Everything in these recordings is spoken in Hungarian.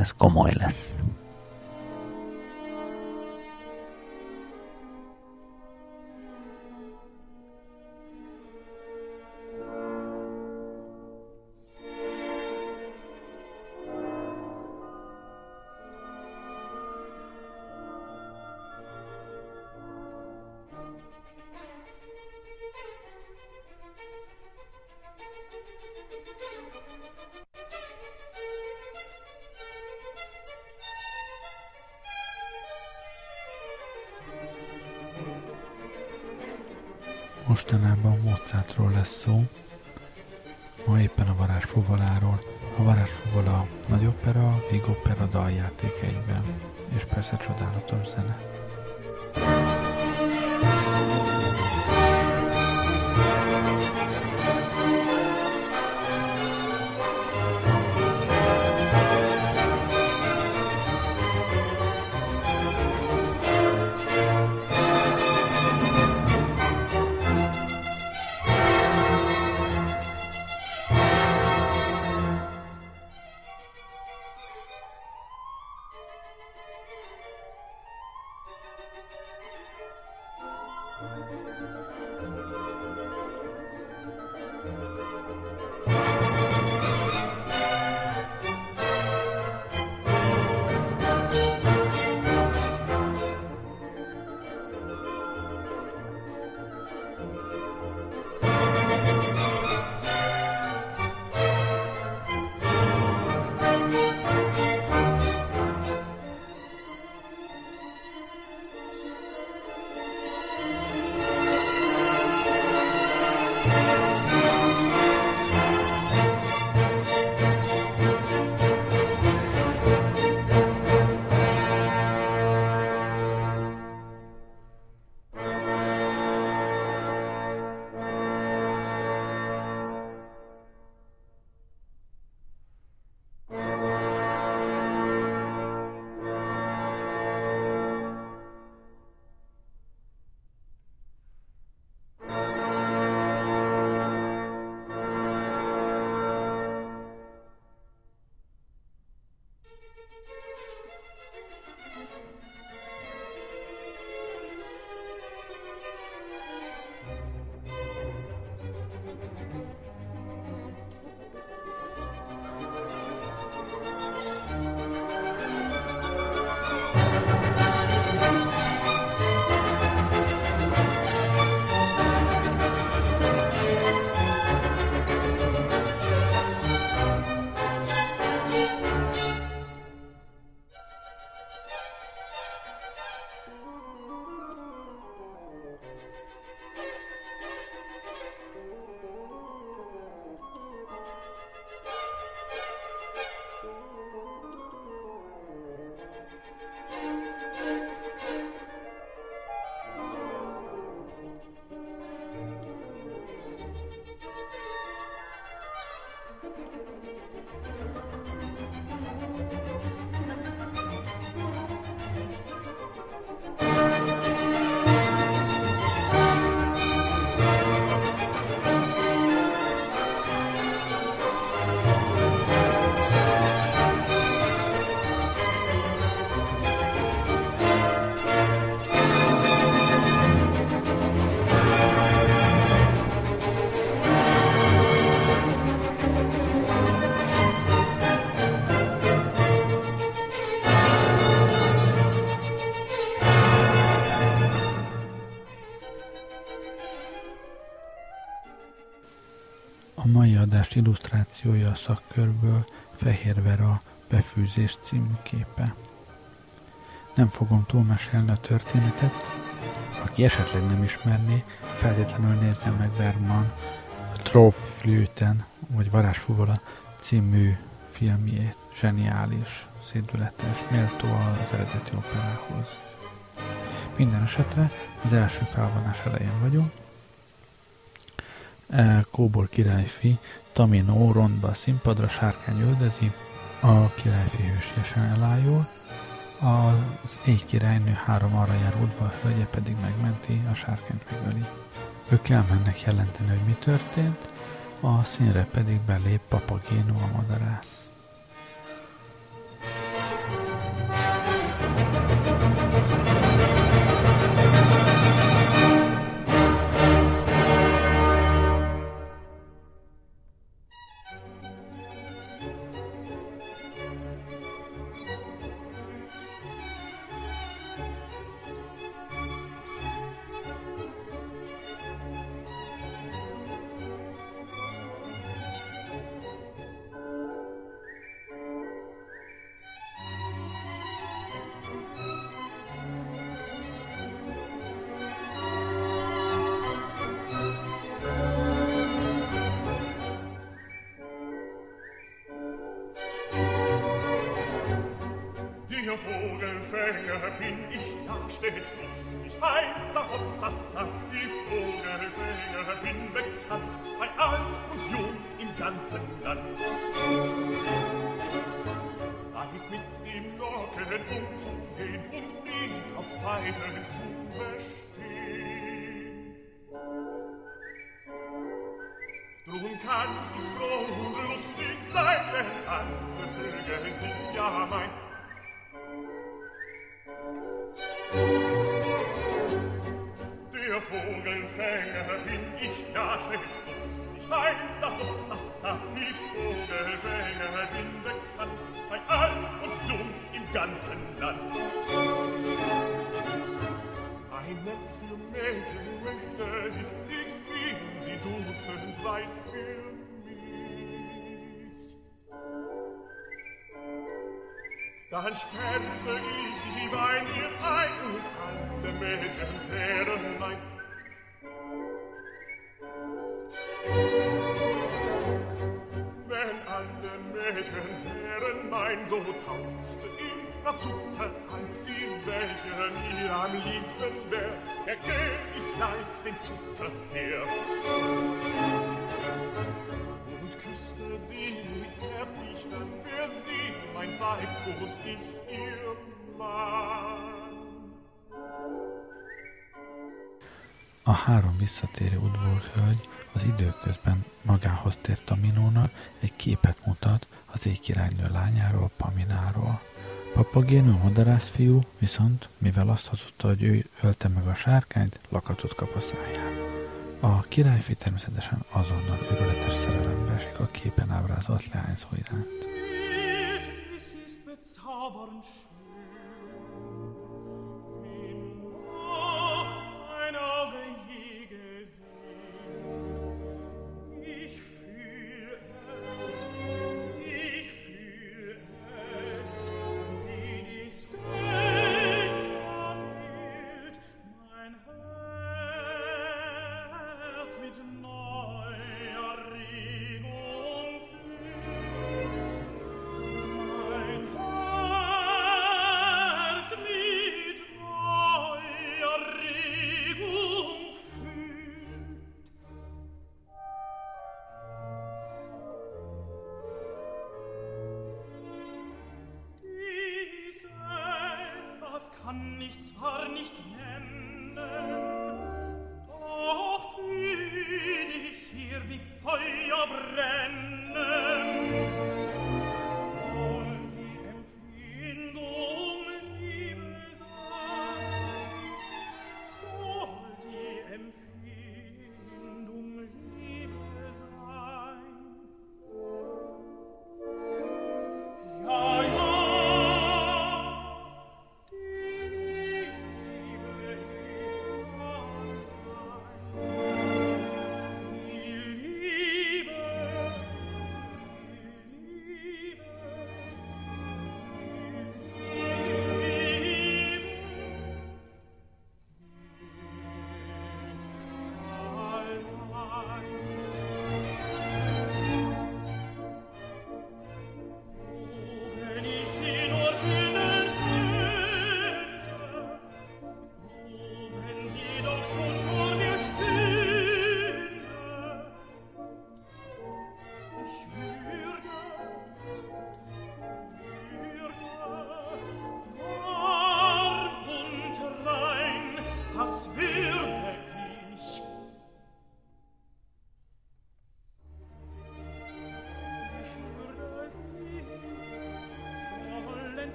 es como elas. Lesz szó, ma éppen a varázsfuvoláról. A varázsfuvola nagy opera, víg opera daljátékeiben, és persze csodálatos zene. Illusztrációja a szakkörből Fehér Vera befűzés című képe. Nem fogom túlmesélni a történetet, aki esetleg nem ismerné, feltétlenül nézze meg Bergman a Tróflőten, vagy Varázsfúvola című filmjét. Zseniális, szédületes, méltó az eredeti operához. Minden esetre az első felvonás elején vagyunk, Kóbor királyfi Tamino rondba a színpadra sárkány öldözi, a királyfi hősiesen elájul, Az égy királynő három arra jár udvarhölgye pedig megmenti, a sárkányt megöli. Ők elmennek jelenteni, hogy mi történt, a színre pedig belép Papagéno a madarász. Dann sperrte ich sie bei mir ein und alle Mädchen wären mein. Wenn alle Mädchen wären mein, so tauschte ich nach Zucker an, die welche mir am liebsten wär, ergäb ich gleich den Zucker her. Und küsste sie zärtlich dann, sie mein Weib und ich ihr Mann. A három visszatérő udvarhölgy az időközben magához tért a Minóna, egy képet mutat az égkirálynő lányáról, Pamináról. Papagénő madarász fiú viszont, mivel azt hazudta, hogy ő ölte meg a sárkányt, lakatot kap a száján. A királyfi természetesen azonnal őrületes szerelembe esik a képen ábrázolt leányzó iránt. kann nichts wahr nicht nennen.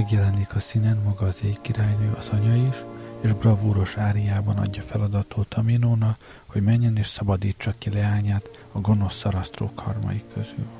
Megjelenik a színen maga az ég királynő, az anya is, és bravúros áriában adja feladatot Taminóna, hogy menjen és szabadítsa ki leányát a gonosz szarasztrók harmai közül.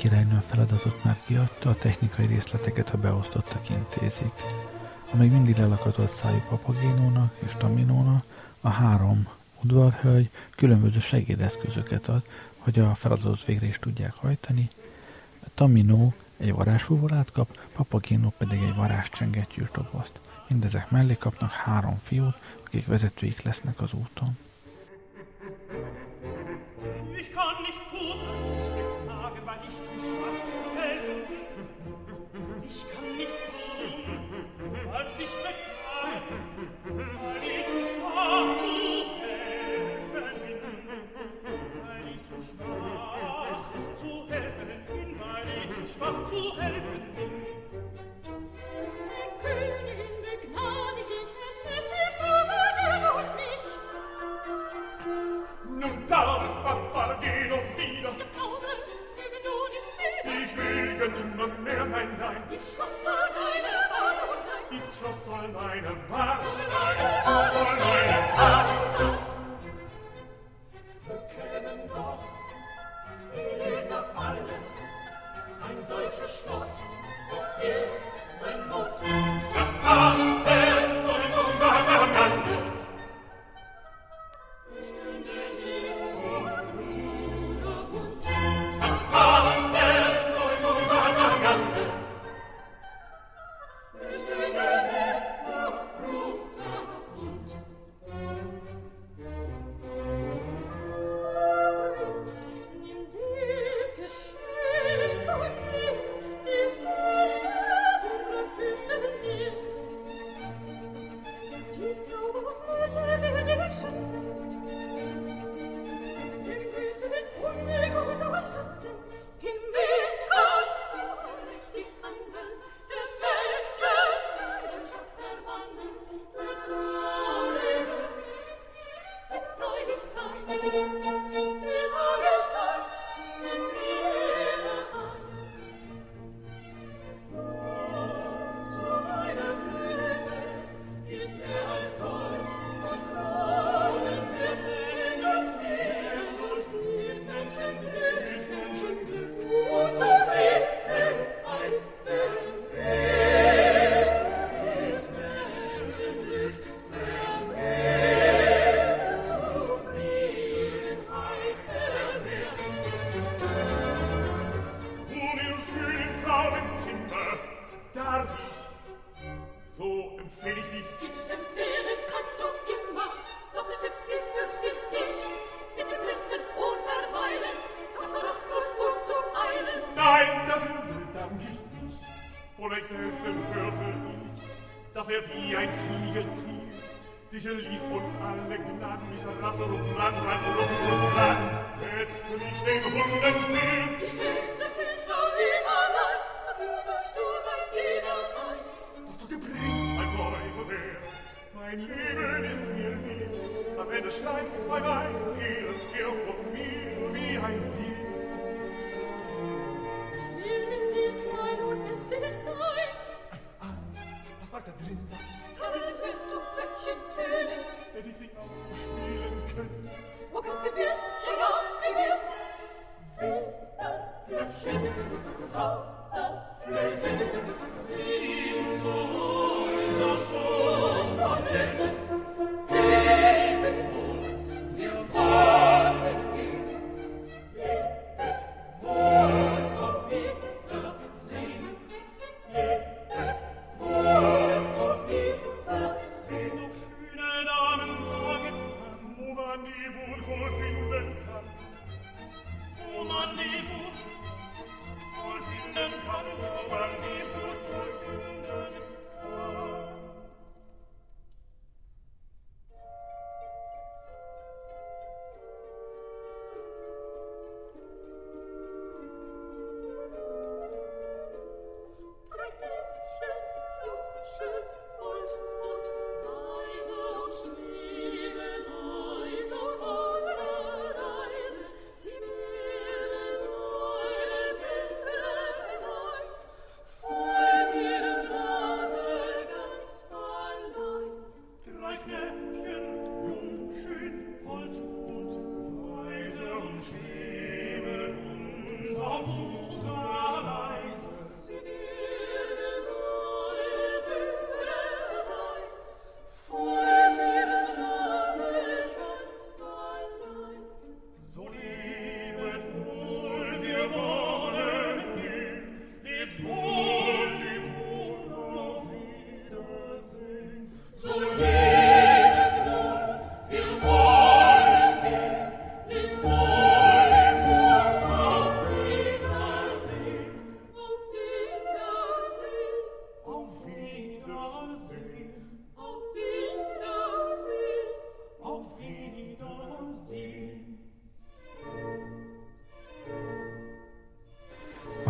Az égkirálynő a feladatot már kiadta, a technikai részleteket a beosztottak intézik. A még mindig lelakatott szájú papagénónak és taminónak a három udvarhölgy különböző segédeszközöket ad, hogy a feladatot végre is tudják hajtani. A Taminó egy varázsfúvolát kap, Papagénó pedig egy varázscsengettyűs dobozt. Mindezek mellé kapnak három fiút, akik vezetőik lesznek az úton.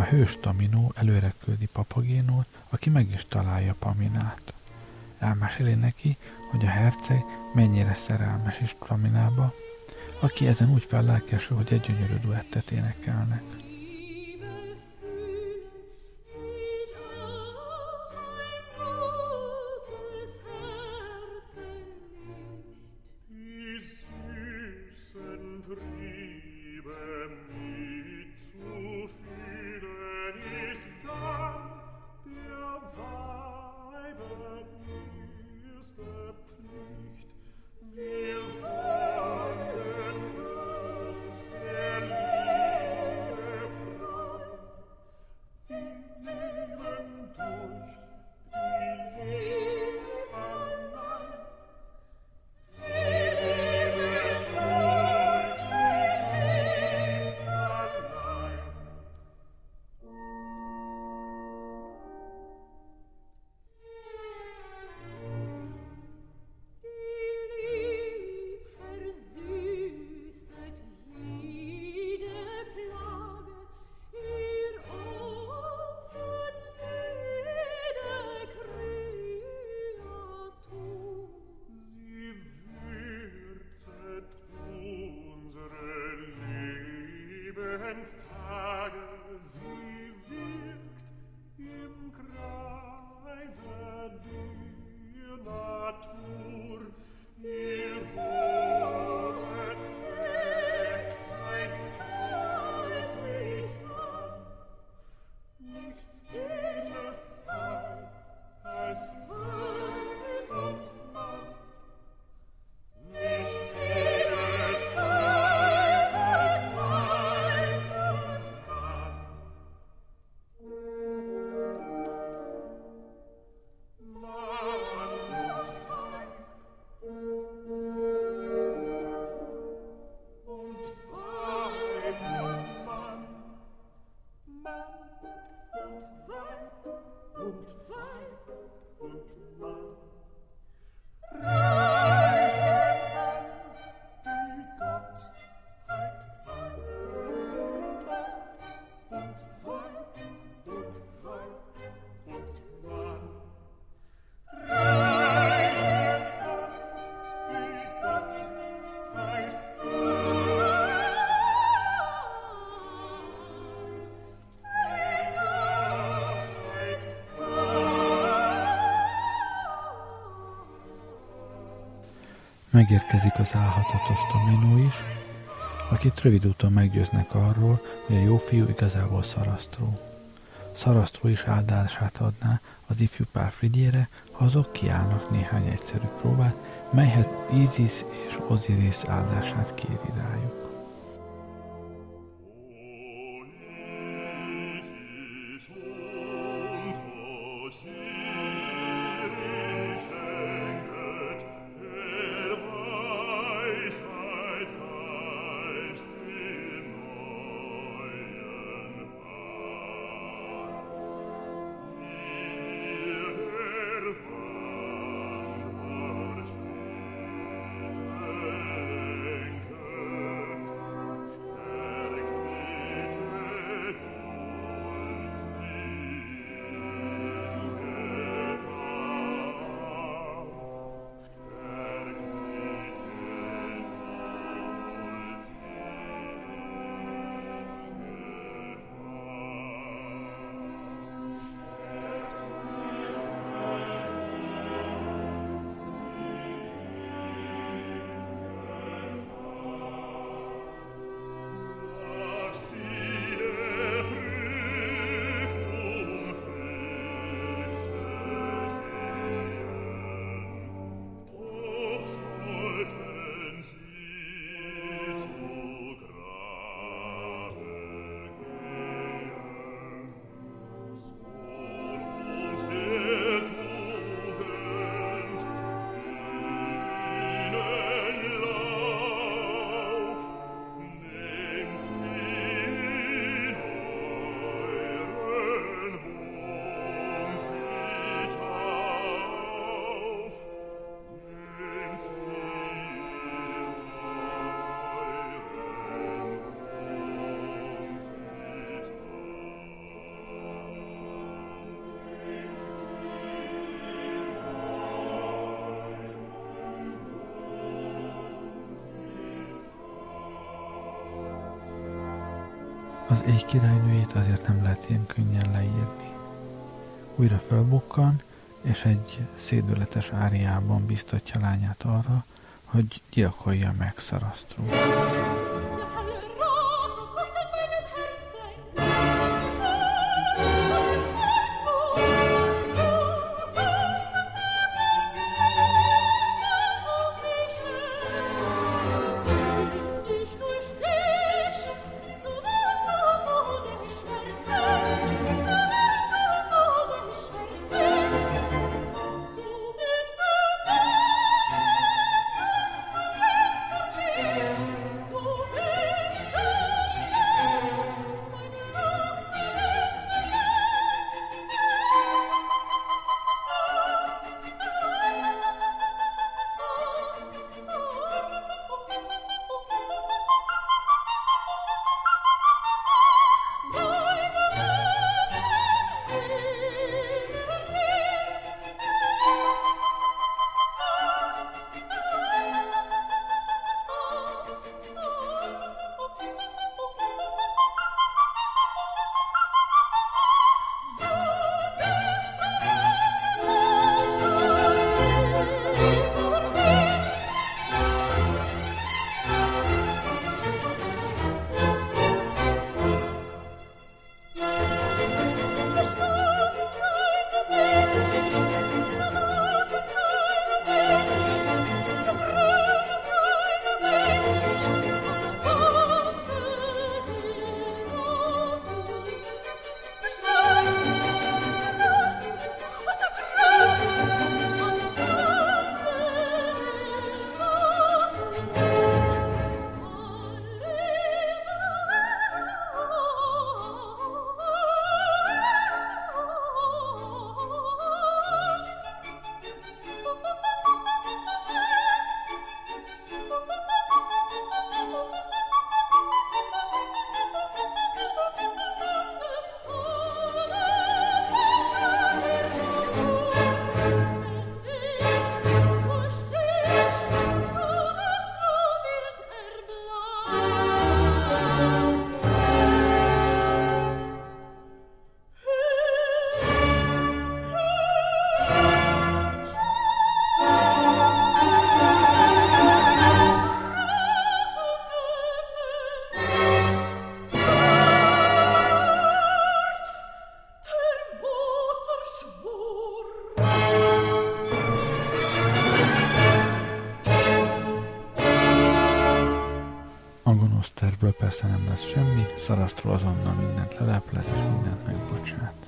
A hős Taminó előre küldi Papagénót, aki meg is találja Paminát. Elmeséli neki, hogy a herceg mennyire szerelmes is Paminába, aki ezen úgy fellelkesül, hogy egy gyönyörű duettet énekelnek. Megérkezik az álhatatos Tomino is, akit rövid úton meggyőznek arról, hogy a jó fiú igazából Szarasztró. Szarasztró is áldását adná az ifjú pár Frigyére, ha azok kiállnak néhány egyszerű próbát, melyhet Isis és Osiris áldását kéri rájuk. Az éj királynőjét azért nem lehet ilyen könnyen leírni. Újra fölbukkan, és egy szédületes áriában biztatja lányát arra, hogy gyilkolja meg Szarasztrót. Szarasztról azonnal mindent leleplez, és mindent megbocsát.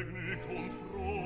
vergnügt und froh.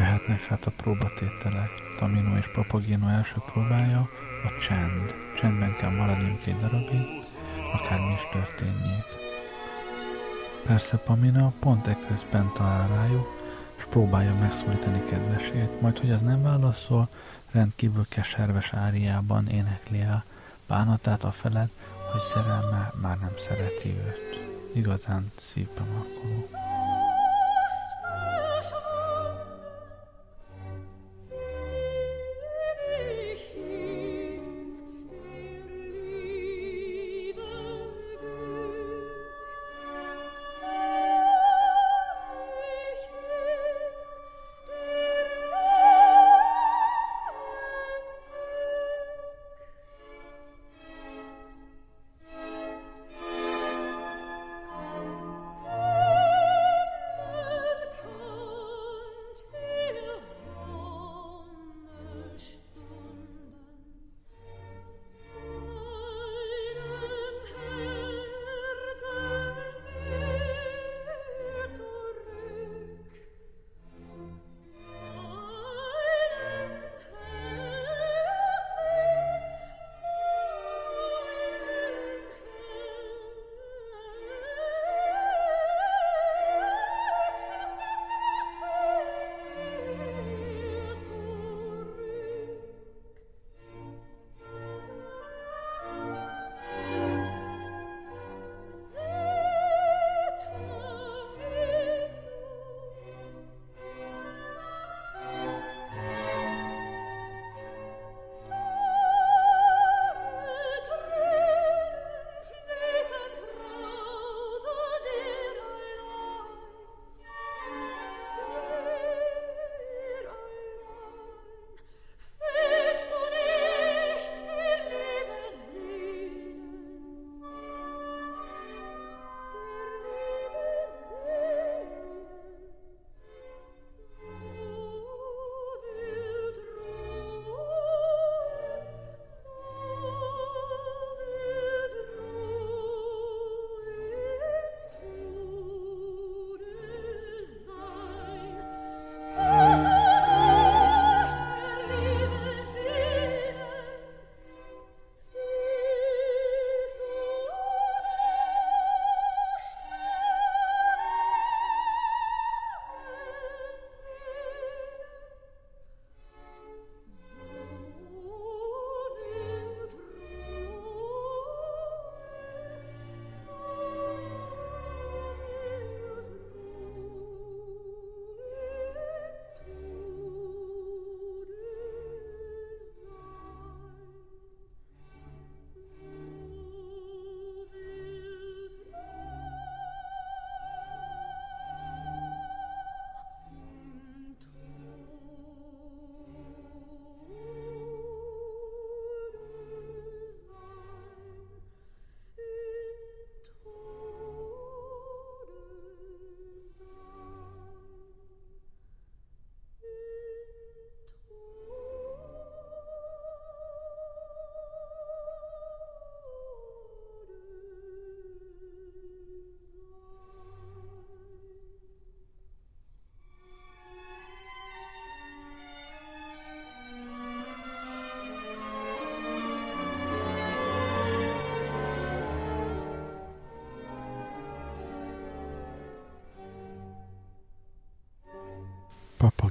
Jöhetnek hát a próbatételek. Tamino és Papagino első próbája a csend. Csendben kell maradni két darabig, akármi is történjék. Persze Pamina pont ekközben talál rájuk, és próbálja megszólítani kedvesét, majd hogy az nem válaszol, rendkívül keserves áriában énekli el bánatát a felett, hogy szerelme már nem szereti őt. Igazán szívbe markoló.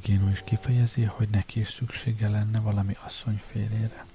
Papagino is kifejezi, hogy neki is szüksége lenne valami asszonyfélére.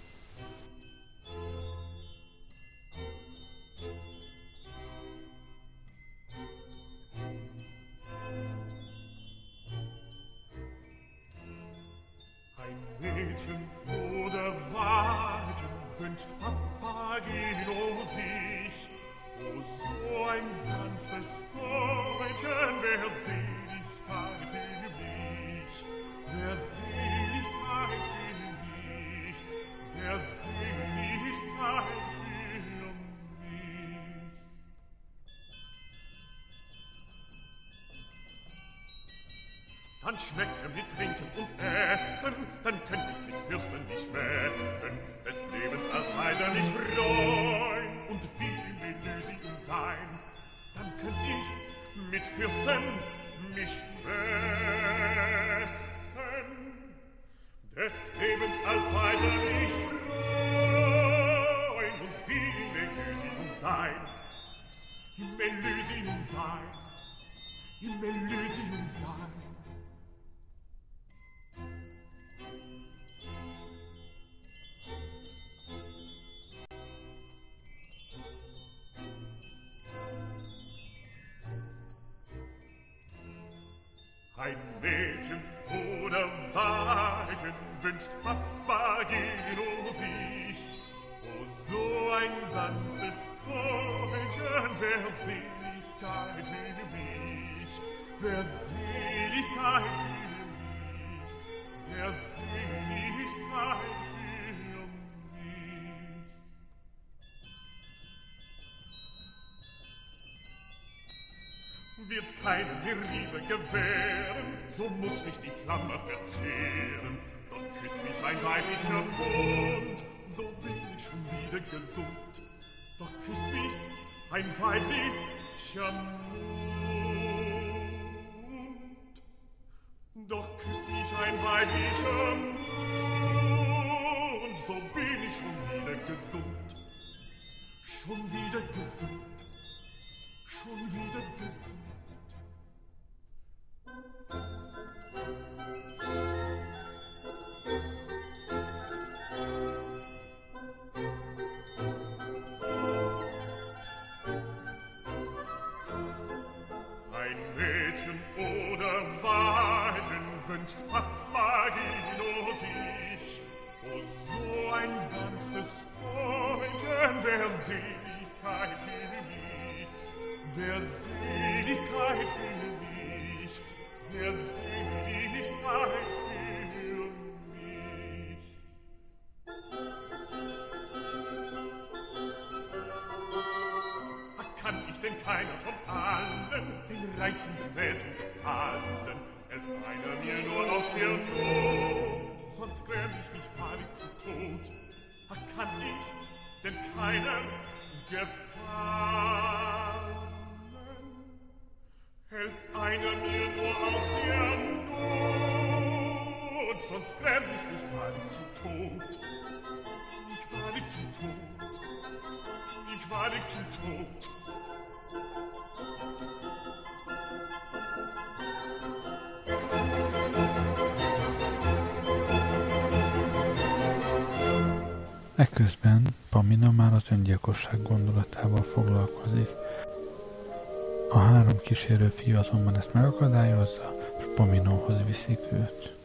Wird keine Liebe gewähren, so muss mich die Flamme verzehren. Doch küsst mich ein weiblicher Mund, so bin ich schon wieder gesund. Doch küsst mich ein weiblicher Mund. Gesund. Schon wieder gesund. Schon wieder gesund. Wer Seligkeit für mich, wer Seligkeit für mich. Ach, kann ich denn keiner von allen den reizenden Mädchen gefallen? Einer mir nur aus der Not, sonst gräm ich mich wahrlich zu Tod. Ach, kann ich denn keinem gefallen? Sonst gräm ich mich wahrlich zu Tod. Ich wahrlich zu Tod. Ich wahrlich zu Tod. Eközben Pamina már az öngyilkosság gondolatával foglalkozik. A három kísérő fiú azonban ezt megakadályozza, és Paminóhoz viszik őt.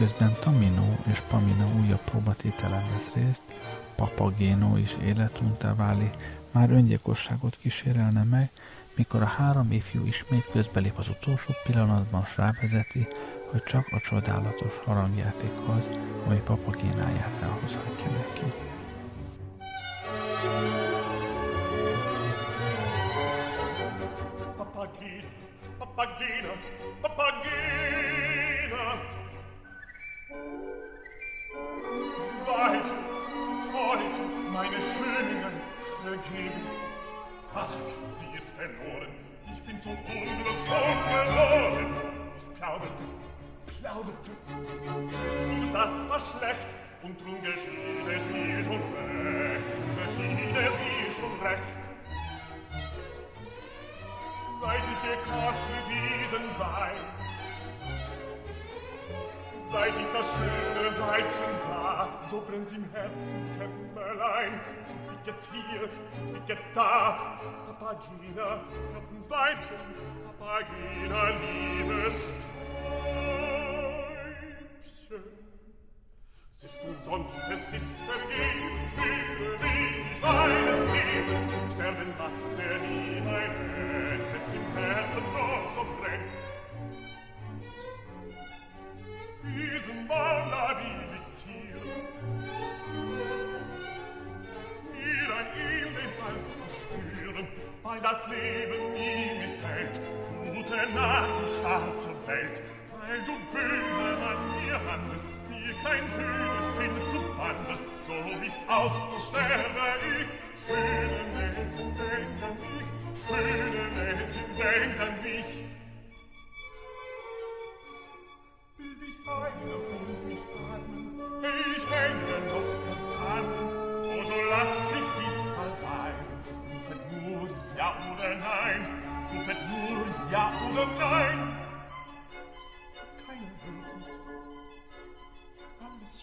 Miközben Tamino és Pamina újabb próbatételen vesz részt, Papagéno is életuntá váli, már öngyilkosságot kísérelne meg, mikor a három ifjú ismét közbelép az utolsó pillanatban, s rávezeti, hogy csak a csodálatos harangjátékhoz, ami papagénáját elhozhatja neki. Das Leben nie missfällt. Gute Nacht, du schwarze Welt, weil du böse an mir handelst, mir kein schönes Kind zu bandest, so nichts aus, so sterbe ich. Schöne Mädchen, denk an mich, schöne Mädchen, denk an mich. Ich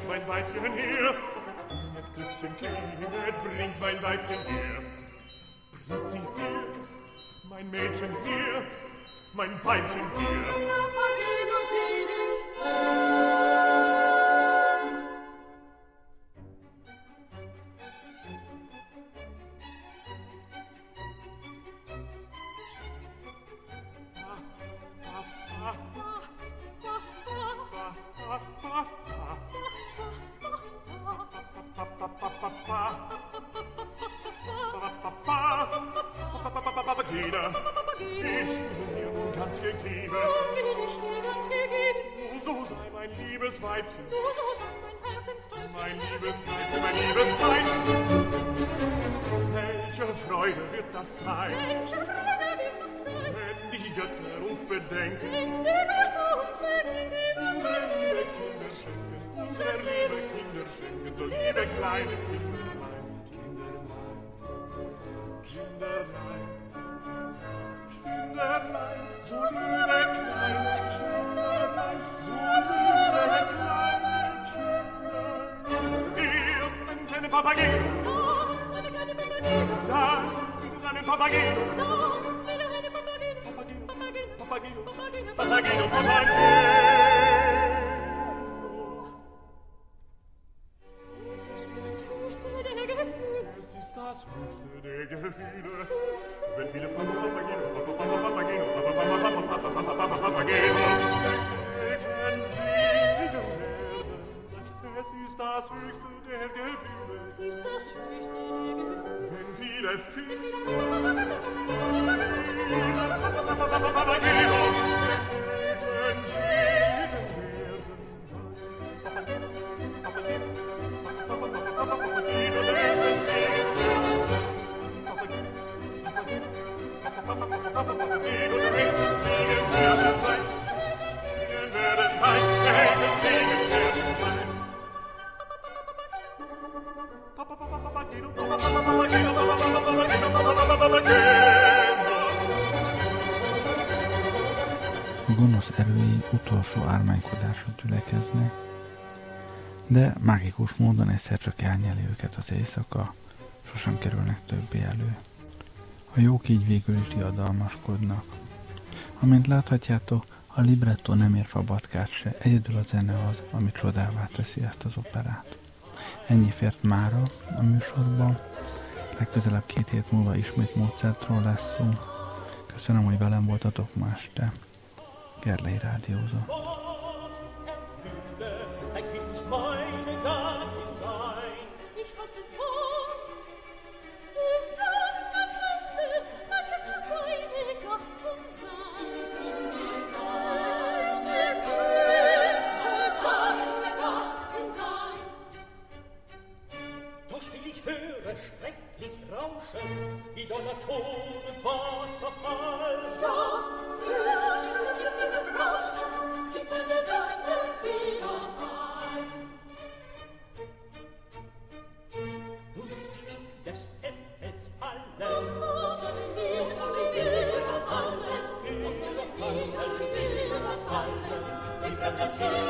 bringt mein Weibchen her. Klinget, Glöckchen, klinget, bringt mein Weibchen her. Bringt sie her, mein Mädchen her, mein Weibchen her. Lappagenos, Elis, Wenn wieder finden, egyszer csak elnyeli őket az éjszaka, sosem kerülnek többé elő. A jók így végül is diadalmaskodnak. Amint láthatjátok, a libretto nem ér fabatkát se, egyedül a zene az, ami csodává teszi ezt az operát. Ennyi fért mára a műsorban, legközelebb két hét múlva ismét Mozartról lesz szó. Köszönöm, hogy velem voltatok ma este. Gerlei Rádiózó. eternal.